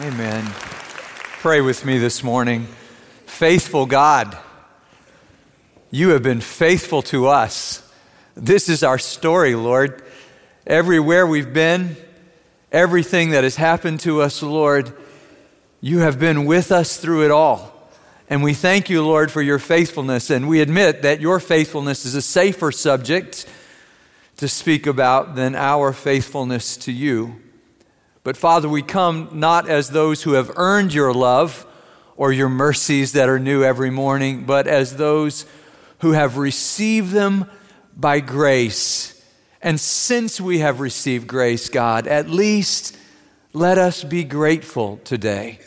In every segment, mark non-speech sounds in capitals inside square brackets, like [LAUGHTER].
Amen. Pray with me this morning. Faithful God, you have been faithful to us. This is our story, Lord. Everywhere we've been, everything that has happened to us, Lord, you have been with us through it all. And we thank you, Lord, for your faithfulness. And we admit that your faithfulness is a safer subject to speak about than our faithfulness to you. But Father, we come not as those who have earned your love or your mercies that are new every morning, but as those who have received them by grace. And since we have received grace, God, at least let us be grateful today.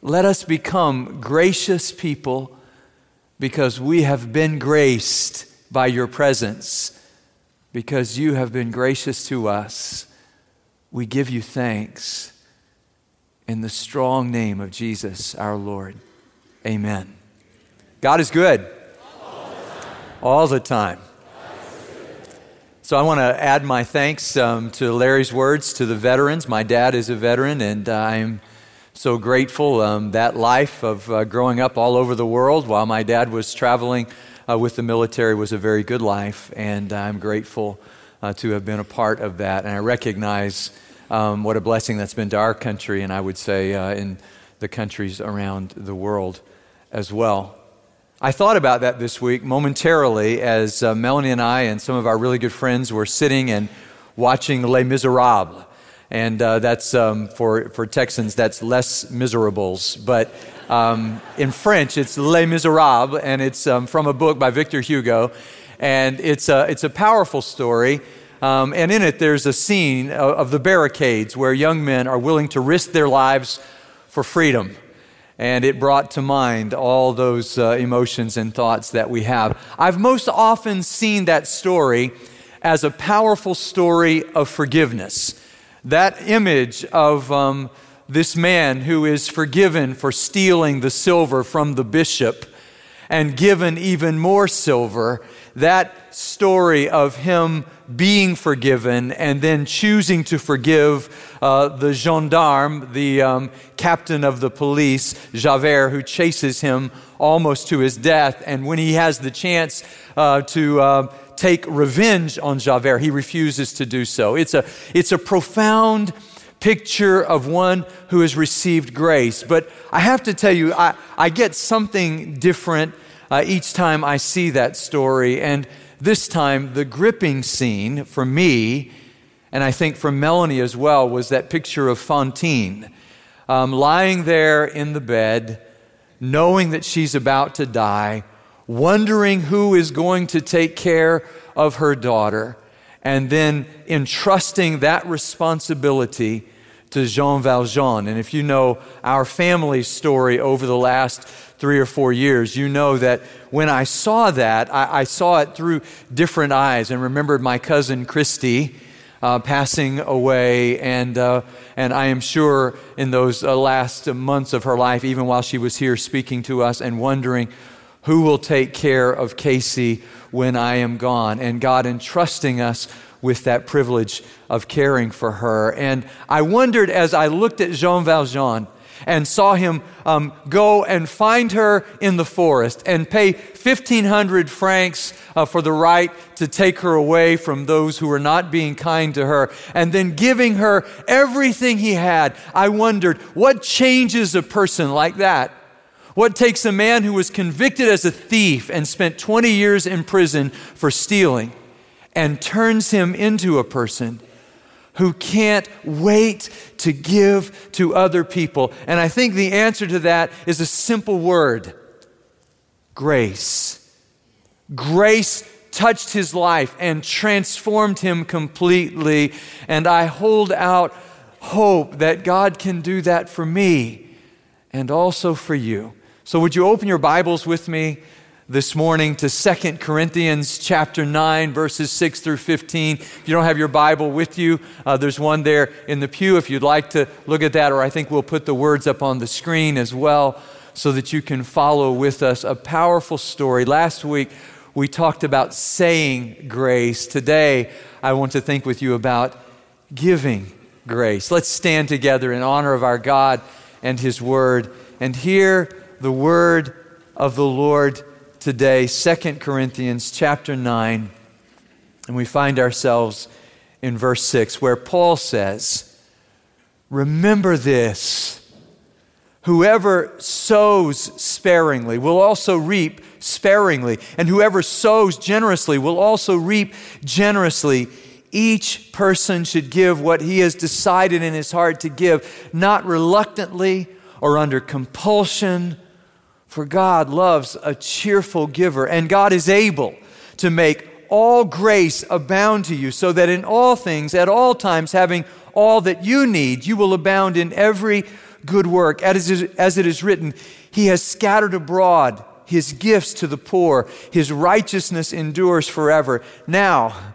Let us become gracious people because we have been graced by your presence, because you have been gracious to us. We give you thanks in the strong name of Jesus our Lord. Amen. God is good all the time. So I want to add my thanks um, to Larry's words to the veterans. My dad is a veteran, and I'm so grateful um, that life of uh, growing up all over the world while my dad was traveling uh, with the military was a very good life, and I'm grateful uh, to have been a part of that. And I recognize um, what a blessing that's been to our country, and I would say uh, in the countries around the world as well. I thought about that this week momentarily as uh, Melanie and I and some of our really good friends were sitting and watching Les Miserables. And uh, that's um, for, for Texans, that's Les Miserables. But um, in French, it's Les Miserables, and it's um, from a book by Victor Hugo. And it's a, it's a powerful story. Um, and in it, there's a scene of, of the barricades where young men are willing to risk their lives for freedom and it brought to mind all those uh, emotions and thoughts that we have. I've most often seen that story as a powerful story of forgiveness. That image of um, this man who is forgiven for stealing the silver from the bishop and given even more silver, that story of him being forgiven and then choosing to forgive uh, the gendarme, the um, captain of the police, Javert, who chases him almost to his death. And when he has the chance uh, to uh, take revenge on Javert, he refuses to do so. It's a, it's a profound picture of one who has received grace. But I have to tell you, I, I get something different uh, each time I see that story. And this time, the gripping scene for me, and I think for Melanie as well, was that picture of Fantine um, lying there in the bed, knowing that she's about to die, wondering who is going to take care of her daughter, and then entrusting that responsibility to Jean Valjean. And if you know our family story over the last three or four years, you know that when I saw that, I, I saw it through different eyes and remembered my cousin Christy. Uh, passing away, and, uh, and I am sure in those uh, last months of her life, even while she was here speaking to us and wondering who will take care of Casey when I am gone, and God entrusting us with that privilege of caring for her. And I wondered as I looked at Jean Valjean, and saw him um, go and find her in the forest and pay 1,500 francs uh, for the right to take her away from those who were not being kind to her, and then giving her everything he had. I wondered, what changes a person like that? What takes a man who was convicted as a thief and spent 20 years in prison for stealing and turns him into a person who can't wait to give to other people? And I think the answer to that is a simple word grace. Grace touched his life and transformed him completely. And I hold out hope that God can do that for me and also for you. So, would you open your Bibles with me this morning to Second Corinthians chapter 9, verses 6 through 15. If you don't have your Bible with you, uh, there's one there in the pew if you'd like to look at that, or I think we'll put the words up on the screen as well so that you can follow with us. A powerful story. Last week, we talked about saying grace. Today, I want to think with you about giving grace. Let's stand together in honor of our God and His Word and hear the word of the Lord today, 2 Corinthians chapter 9. And we find ourselves in verse 6, where Paul says, Remember this. Whoever sows sparingly will also reap sparingly, and whoever sows generously will also reap generously. Each person should give what he has decided in his heart to give, not reluctantly or under compulsion, for God loves a cheerful giver, and God is able to make all grace abound to you, so that in all things, at all times, having all that you need, you will abound in every good work. As it is written, He has scattered abroad His gifts to the poor, His righteousness endures forever. Now,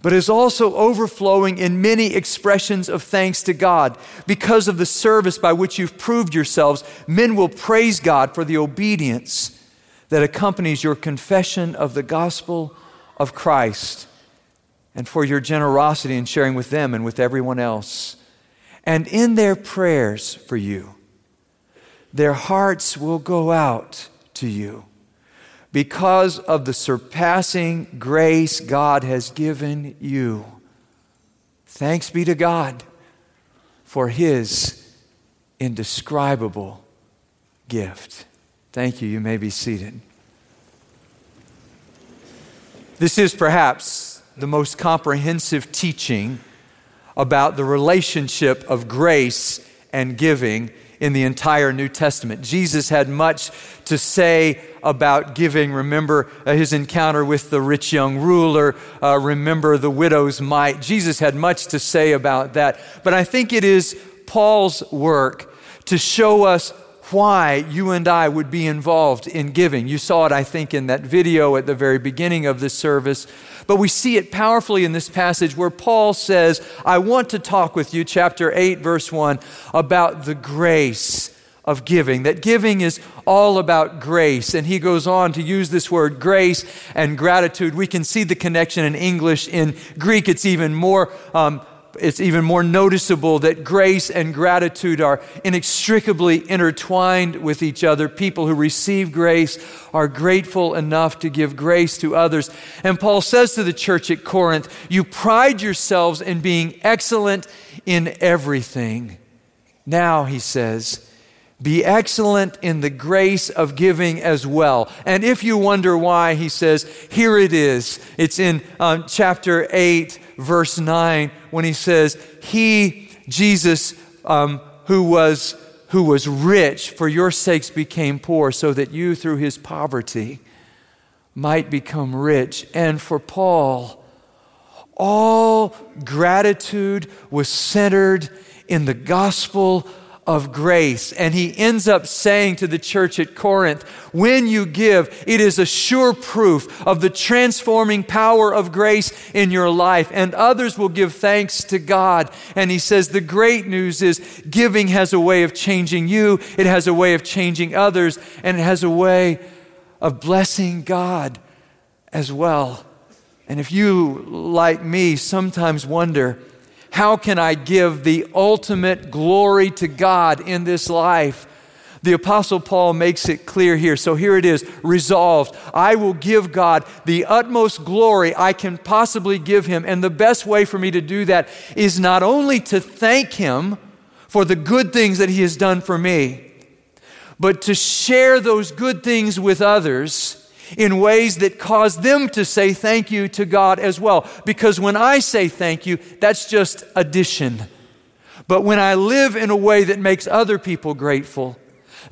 but is also overflowing in many expressions of thanks to God. Because of the service by which you've proved yourselves, men will praise God for the obedience that accompanies your confession of the gospel of Christ and for your generosity in sharing with them and with everyone else. And in their prayers for you, their hearts will go out to you because of the surpassing grace God has given you. Thanks be to God for his indescribable gift. Thank you. You may be seated. This is perhaps the most comprehensive teaching about the relationship of grace and giving in the entire New Testament. Jesus had much to say about giving. Remember uh, his encounter with the rich young ruler. Uh, remember the widow's mite. Jesus had much to say about that. But I think it is Paul's work to show us why you and I would be involved in giving. You saw it, I think, in that video at the very beginning of this service. But we see it powerfully in this passage where Paul says, I want to talk with you, chapter 8, verse 1, about the grace of giving, that giving is all about grace. And he goes on to use this word grace and gratitude. We can see the connection in English. In Greek, it's even more um, it's even more noticeable that grace and gratitude are inextricably intertwined with each other. People who receive grace are grateful enough to give grace to others. And Paul says to the church at Corinth, You pride yourselves in being excellent in everything. Now, he says, be excellent in the grace of giving as well. And if you wonder why, he says, here it is. It's in um, chapter 8, verse 9, when he says, He, Jesus, um, who, was, who was rich, for your sakes became poor, so that you, through his poverty, might become rich. And for Paul, all gratitude was centered in the gospel of grace. And he ends up saying to the church at Corinth, when you give, it is a sure proof of the transforming power of grace in your life, and others will give thanks to God. And he says, the great news is giving has a way of changing you, it has a way of changing others, and it has a way of blessing God as well. And if you, like me, sometimes wonder, how can I give the ultimate glory to God in this life? The Apostle Paul makes it clear here. So here it is resolved. I will give God the utmost glory I can possibly give Him. And the best way for me to do that is not only to thank Him for the good things that He has done for me, but to share those good things with others in ways that cause them to say thank you to God as well. Because when I say thank you, that's just addition. But when I live in a way that makes other people grateful,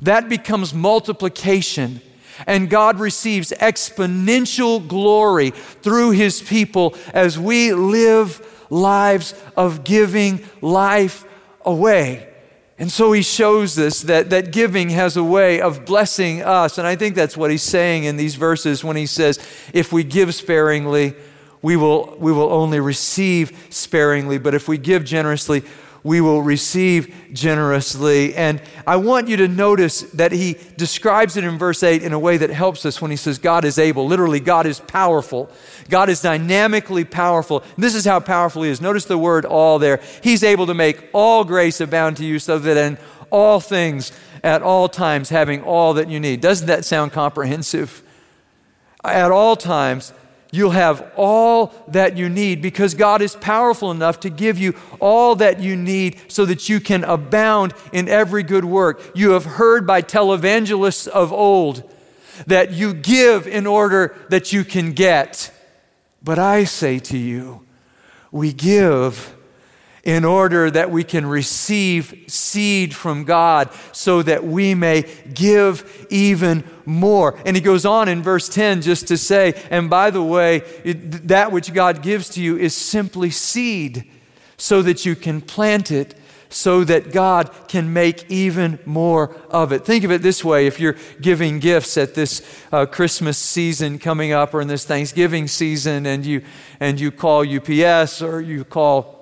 that becomes multiplication. And God receives exponential glory through His people as we live lives of giving life away. And so he shows us that, that giving has a way of blessing us. And I think that's what he's saying in these verses when he says, if we give sparingly, we will, we will only receive sparingly. But if we give generously, we will receive generously. And I want you to notice that he describes it in verse 8 in a way that helps us when he says, God is able. Literally, God is powerful. God is dynamically powerful. This is how powerful he is. Notice the word all there. He's able to make all grace abound to you so that in all things, at all times, having all that you need. Doesn't that sound comprehensive? At all times, you'll have all that you need because God is powerful enough to give you all that you need so that you can abound in every good work. You have heard by televangelists of old that you give in order that you can get. But I say to you, we give in order that we can receive seed from God so that we may give even more. And he goes on in verse 10 just to say, and by the way, it, that which God gives to you is simply seed so that you can plant it so that God can make even more of it. Think of it this way if you're giving gifts at this uh, Christmas season coming up or in this Thanksgiving season and you, and you call UPS or you call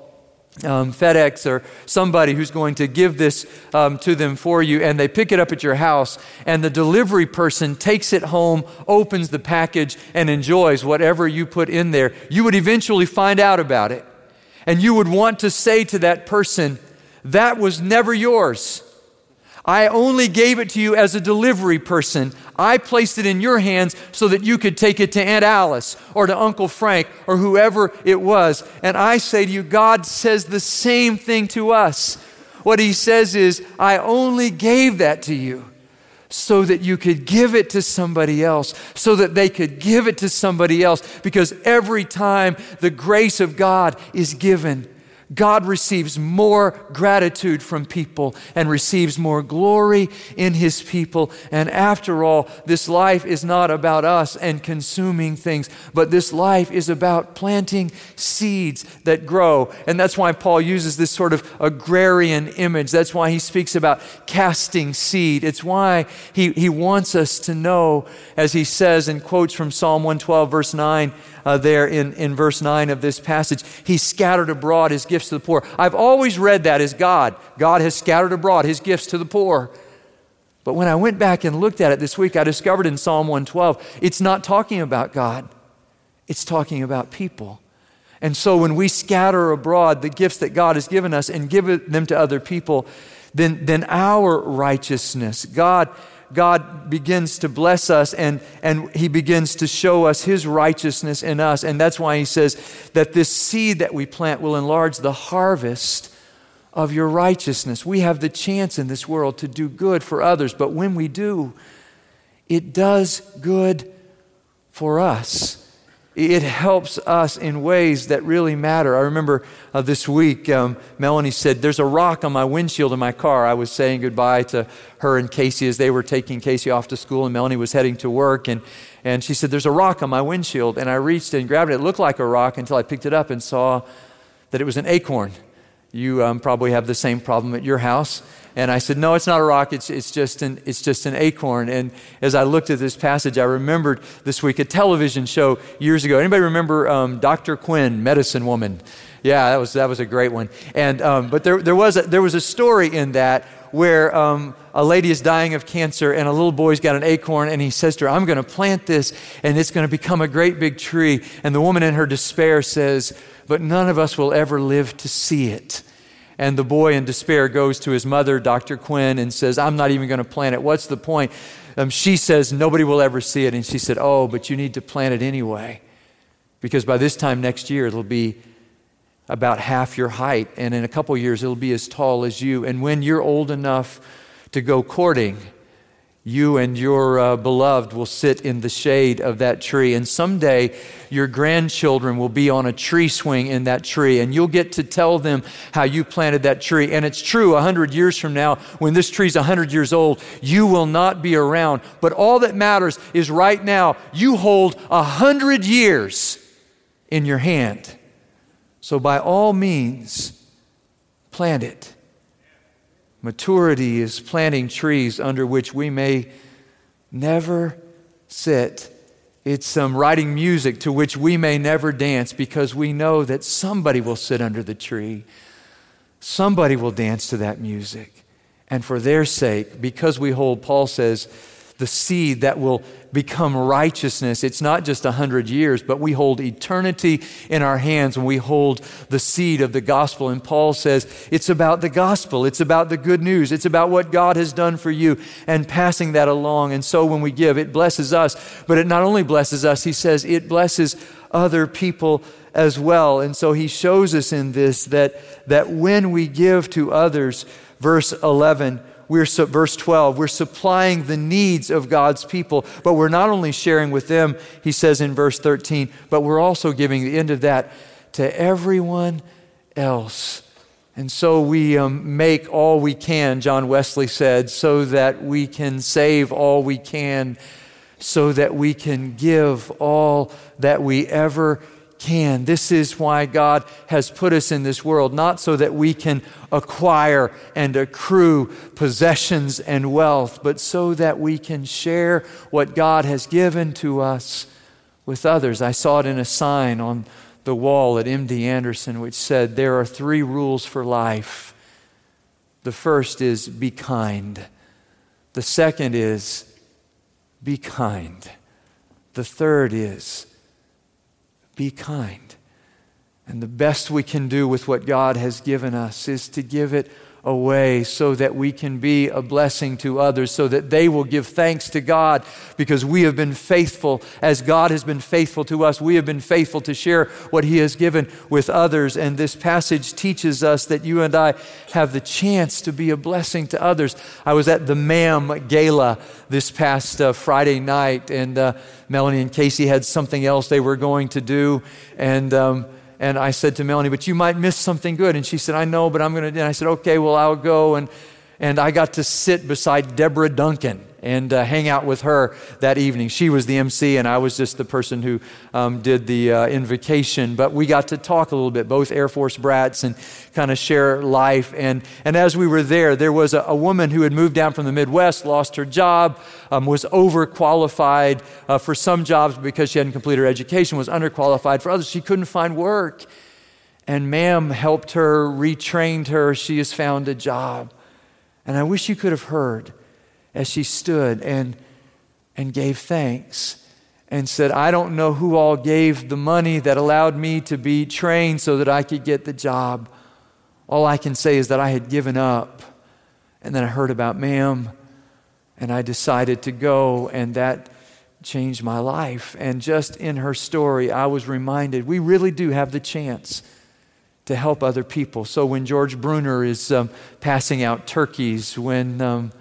um, FedEx or somebody who's going to give this um, to them for you, and they pick it up at your house, and the delivery person takes it home, opens the package, and enjoys whatever you put in there, you would eventually find out about it. And you would want to say to that person, That was never yours. I only gave it to you as a delivery person. I placed it in your hands so that you could take it to Aunt Alice or to Uncle Frank or whoever it was. And I say to you, God says the same thing to us. What He says is, I only gave that to you so that you could give it to somebody else, so that they could give it to somebody else. Because every time the grace of God is given, God receives more gratitude from people and receives more glory in his people. And after all, this life is not about us and consuming things, but this life is about planting seeds that grow. And that's why Paul uses this sort of agrarian image. That's why he speaks about casting seed. It's why he, he wants us to know, as he says and quotes from Psalm 112, verse 9 uh, there in, in verse 9 of this passage. He scattered abroad his gifts to the poor. I've always read that as God. God has scattered abroad his gifts to the poor. But when I went back and looked at it this week, I discovered in Psalm 112, it's not talking about God, it's talking about people. And so when we scatter abroad the gifts that God has given us and give them to other people, then, then our righteousness, God God begins to bless us and, and He begins to show us His righteousness in us. And that's why He says that this seed that we plant will enlarge the harvest of your righteousness. We have the chance in this world to do good for others, but when we do, it does good for us it helps us in ways that really matter. I remember uh, this week, um, Melanie said, There's a rock on my windshield in my car. I was saying goodbye to her and Casey as they were taking Casey off to school, and Melanie was heading to work. And, and she said, There's a rock on my windshield. And I reached and grabbed it. It looked like a rock until I picked it up and saw that it was an acorn. You um, probably have the same problem at your house. And I said, No, it's not a rock, it's, it's, just an, it's just an acorn. And as I looked at this passage, I remembered this week a television show years ago. Anybody remember um, Dr. Quinn, Medicine Woman? Yeah, that was, that was a great one. And, um, but there, there, was a, there was a story in that where um, a lady is dying of cancer and a little boy's got an acorn and he says to her, I'm going to plant this and it's going to become a great big tree. And the woman in her despair says, But none of us will ever live to see it. And the boy in despair goes to his mother, Dr. Quinn, and says, I'm not even going to plant it. What's the point? Um, she says, Nobody will ever see it. And she said, Oh, but you need to plant it anyway. Because by this time next year, it'll be about half your height. And in a couple years, it'll be as tall as you. And when you're old enough to go courting, you and your uh, beloved will sit in the shade of that tree. And someday your grandchildren will be on a tree swing in that tree, and you'll get to tell them how you planted that tree. And it's true, 100 years from now, when this tree's 100 years old, you will not be around. But all that matters is right now, you hold 100 years in your hand. So by all means, plant it. Maturity is planting trees under which we may never sit. It's um, writing music to which we may never dance because we know that somebody will sit under the tree. Somebody will dance to that music. And for their sake, because we hold, Paul says, the seed that will become righteousness. It's not just a hundred years, but we hold eternity in our hands when we hold the seed of the gospel. And Paul says it's about the gospel. It's about the good news. It's about what God has done for you and passing that along. And so when we give, it blesses us, but it not only blesses us, he says it blesses other people as well. And so he shows us in this that, that when we give to others, verse 11, we're, verse 12, we're supplying the needs of God's people, but we're not only sharing with them, he says in verse 13, but we're also giving the end of that to everyone else. And so we um, make all we can, John Wesley said, so that we can save all we can, so that we can give all that we ever can. This is why God has put us in this world, not so that we can acquire and accrue possessions and wealth, but so that we can share what God has given to us with others. I saw it in a sign on the wall at MD Anderson, which said, There are three rules for life. The first is be kind, the second is be kind, the third is be kind. And the best we can do with what God has given us is to give it away so that we can be a blessing to others, so that they will give thanks to God because we have been faithful as God has been faithful to us. We have been faithful to share what He has given with others. And this passage teaches us that you and I have the chance to be a blessing to others. I was at the MAM Gala this past uh, Friday night, and uh, Melanie and Casey had something else they were going to do. And um, and I said to Melanie, but you might miss something good. And she said, I know, but I'm going to. And I said, okay, well, I'll go. And, and I got to sit beside Deborah Duncan and uh, hang out with her that evening. She was the MC, and I was just the person who um, did the uh, invocation. But we got to talk a little bit, both Air Force brats, and kind of share life. And, and as we were there, there was a, a woman who had moved down from the Midwest, lost her job, um, was overqualified uh, for some jobs because she hadn't completed her education, was underqualified for others. She couldn't find work. And MAM helped her, retrained her. She has found a job. And I wish you could have heard as she stood and, and gave thanks and said, I don't know who all gave the money that allowed me to be trained so that I could get the job. All I can say is that I had given up. And then I heard about MAM, and I decided to go, and that changed my life. And just in her story, I was reminded we really do have the chance to help other people. So when George Bruner is um, passing out turkeys, when um,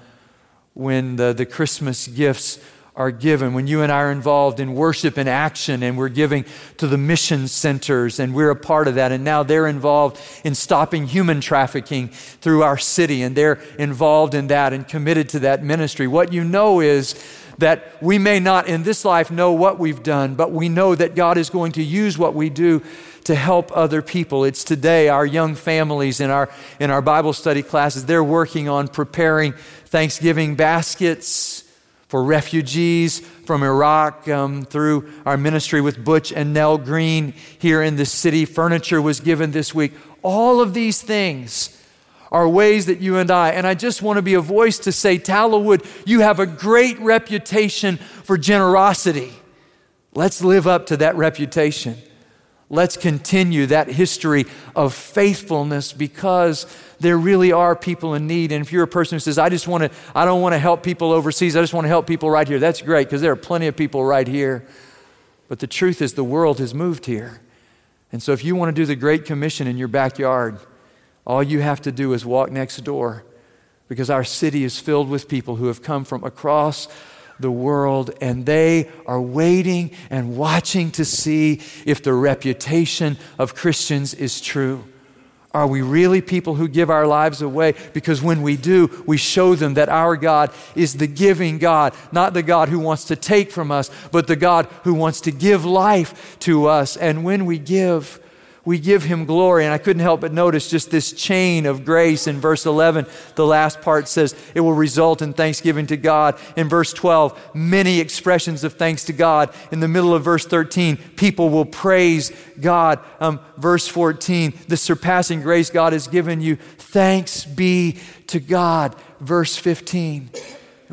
when the, the Christmas gifts are given, when you and I are involved in worship and action and we're giving to the mission centers and we're a part of that. And now they're involved in stopping human trafficking through our city and they're involved in that and committed to that ministry. What you know is that we may not in this life know what we've done, but we know that God is going to use what we do to help other people. It's today our young families in our, in our Bible study classes, they're working on preparing Thanksgiving baskets for refugees from Iraq um, through our ministry with Butch and Nell Green here in the city. Furniture was given this week. All of these things are ways that you and I, and I just want to be a voice to say, Tallowood, you have a great reputation for generosity. Let's live up to that reputation. Let's continue that history of faithfulness because there really are people in need. And if you're a person who says, I just want to, I don't want to help people overseas, I just want to help people right here, that's great because there are plenty of people right here. But the truth is, the world has moved here. And so if you want to do the Great Commission in your backyard, all you have to do is walk next door because our city is filled with people who have come from across the world, and they are waiting and watching to see if the reputation of Christians is true. Are we really people who give our lives away? Because when we do, we show them that our God is the giving God, not the God who wants to take from us, but the God who wants to give life to us. And when we give, we give him glory. And I couldn't help but notice just this chain of grace in verse 11. The last part says it will result in thanksgiving to God. In verse 12, many expressions of thanks to God. In the middle of verse 13, people will praise God. Um, verse 14, the surpassing grace God has given you. Thanks be to God. Verse 15.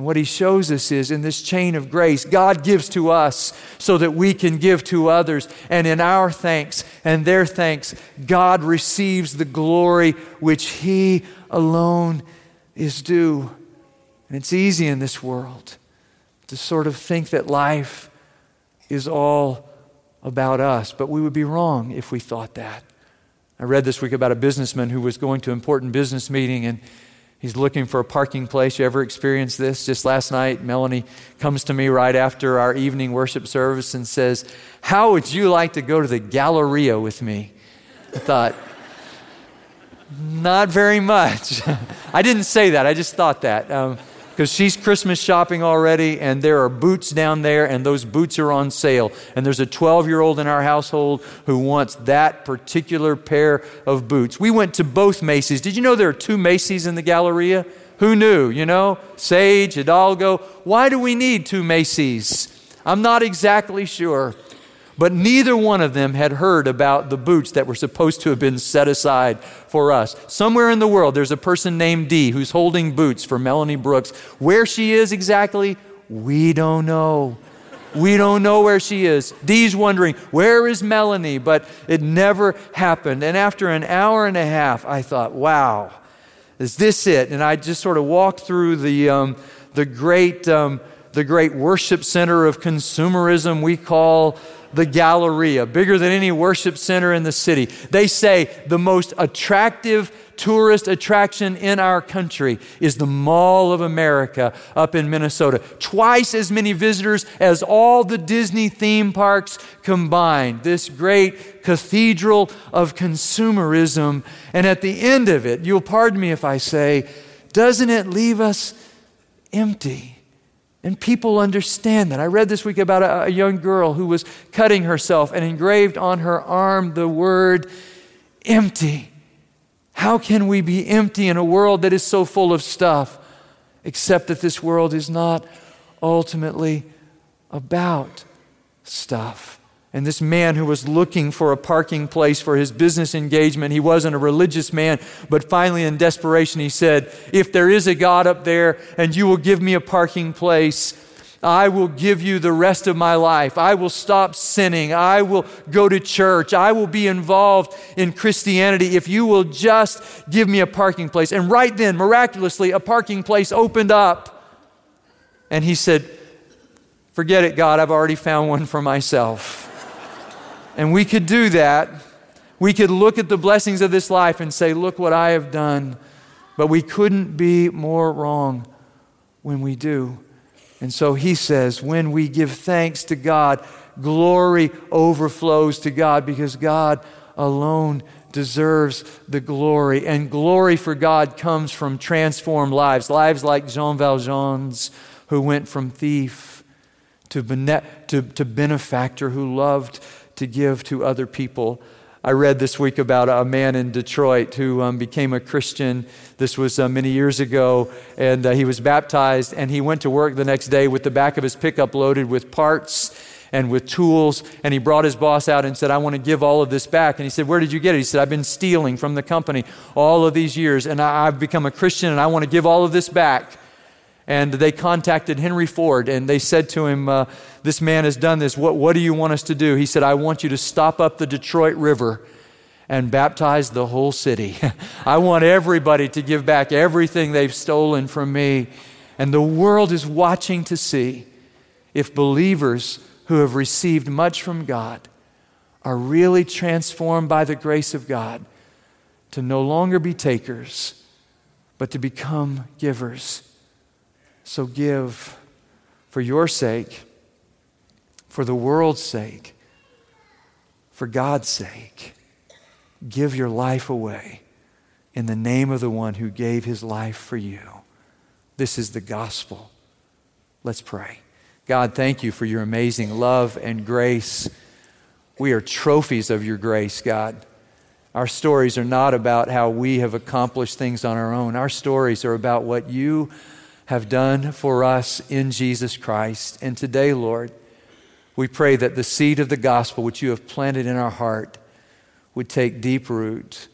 And what he shows us is in this chain of grace, God gives to us so that we can give to others. And in our thanks and their thanks, God receives the glory which he alone is due. And it's easy in this world to sort of think that life is all about us, but we would be wrong if we thought that. I read this week about a businessman who was going to an important business meeting and He's looking for a parking place. You ever experienced this? Just last night, Melanie comes to me right after our evening worship service and says, How would you like to go to the Galleria with me? I thought, [LAUGHS] Not very much. [LAUGHS] I didn't say that, I just thought that. Um, because she's Christmas shopping already, and there are boots down there, and those boots are on sale. And there's a 12 year old in our household who wants that particular pair of boots. We went to both Macy's. Did you know there are two Macy's in the Galleria? Who knew, you know? Sage, Hidalgo. Why do we need two Macy's? I'm not exactly sure. But neither one of them had heard about the boots that were supposed to have been set aside for us. Somewhere in the world, there's a person named Dee who's holding boots for Melanie Brooks. Where she is exactly, we don't know. We don't know where she is. Dee's wondering, where is Melanie? But it never happened. And after an hour and a half, I thought, wow, is this it? And I just sort of walked through the, um, the, great, um, the great worship center of consumerism we call the Galleria, bigger than any worship center in the city. They say the most attractive tourist attraction in our country is the Mall of America up in Minnesota. Twice as many visitors as all the Disney theme parks combined. This great cathedral of consumerism. And at the end of it, you'll pardon me if I say, doesn't it leave us empty? And people understand that. I read this week about a, a, young girl who was cutting herself and engraved on her arm the word empty. How can we be empty in a world that is so full of stuff? Except that this world is not ultimately about stuff. And this man who was looking for a parking place for his business engagement, he wasn't a religious man, but finally, in desperation, he said, If there is a God up there and you will give me a parking place, I will give you the rest of my life. I will stop sinning. I will go to church. I will be involved in Christianity if you will just give me a parking place. And right then, miraculously, a parking place opened up. And he said, Forget it, God, I've already found one for myself. And we could do that. We could look at the blessings of this life and say, Look what I have done. But we couldn't be more wrong when we do. And so he says, when we give thanks to God, glory overflows to God because God alone deserves the glory. And glory for God comes from transformed lives, lives like Jean Valjean's, who went from thief to, bene- to, to benefactor, who loved to give to other people. I read this week about a man in Detroit who um, became a Christian. This was uh, many years ago, and uh, he was baptized, and he went to work the next day with the back of his pickup loaded with parts and with tools. And he brought his boss out and said, I want to give all of this back. And he said, Where did you get it? He said, I've been stealing from the company all of these years, and I, I've become a Christian, and I want to give all of this back. And they contacted Henry Ford and they said to him, uh, This man has done this. What, what do you want us to do? He said, I want you to stop up the Detroit River and baptize the whole city. [LAUGHS] I want everybody to give back everything they've stolen from me. And the world is watching to see if believers who have received much from God are really transformed by the grace of God to no longer be takers, but to become givers. So give for your sake, for the world's sake, for God's sake. Give your life away in the name of the one who gave his life for you. This is the gospel. Let's pray. God, thank you for your amazing love and grace. We are trophies of your grace, God. Our stories are not about how we have accomplished things on our own. Our stories are about what you have done for us in Jesus Christ. And today, Lord, we pray that the seed of the gospel which you have planted in our heart would take deep root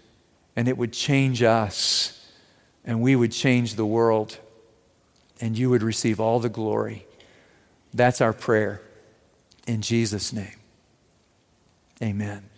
and it would change us and we would change the world and you would receive all the glory. That's our prayer in Jesus' name. Amen.